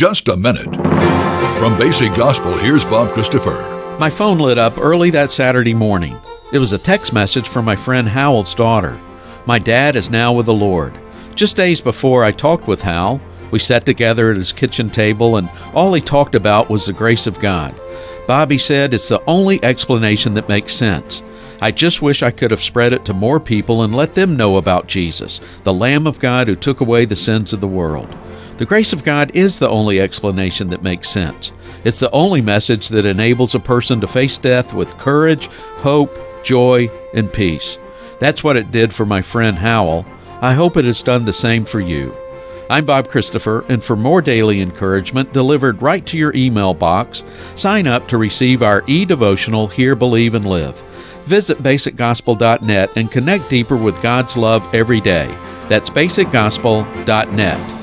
just a minute. From Basic Gospel, here's Bob Christopher. My phone lit up early that Saturday morning. It was a text message from my friend Howell's daughter. My dad is now with the Lord. Just days before I talked with Hal, we sat together at his kitchen table, and all he talked about was the grace of God. Bobby said it's the only explanation that makes sense. I just wish I could have spread it to more people and let them know about Jesus, the Lamb of God who took away the sins of the world. The grace of God is the only explanation that makes sense. It's the only message that enables a person to face death with courage, hope, joy, and peace. That's what it did for my friend Howell. I hope it has done the same for you. I'm Bob Christopher, and for more daily encouragement delivered right to your email box, sign up to receive our e devotional Hear, Believe, and Live. Visit basicgospel.net and connect deeper with God's love every day. That's basicgospel.net.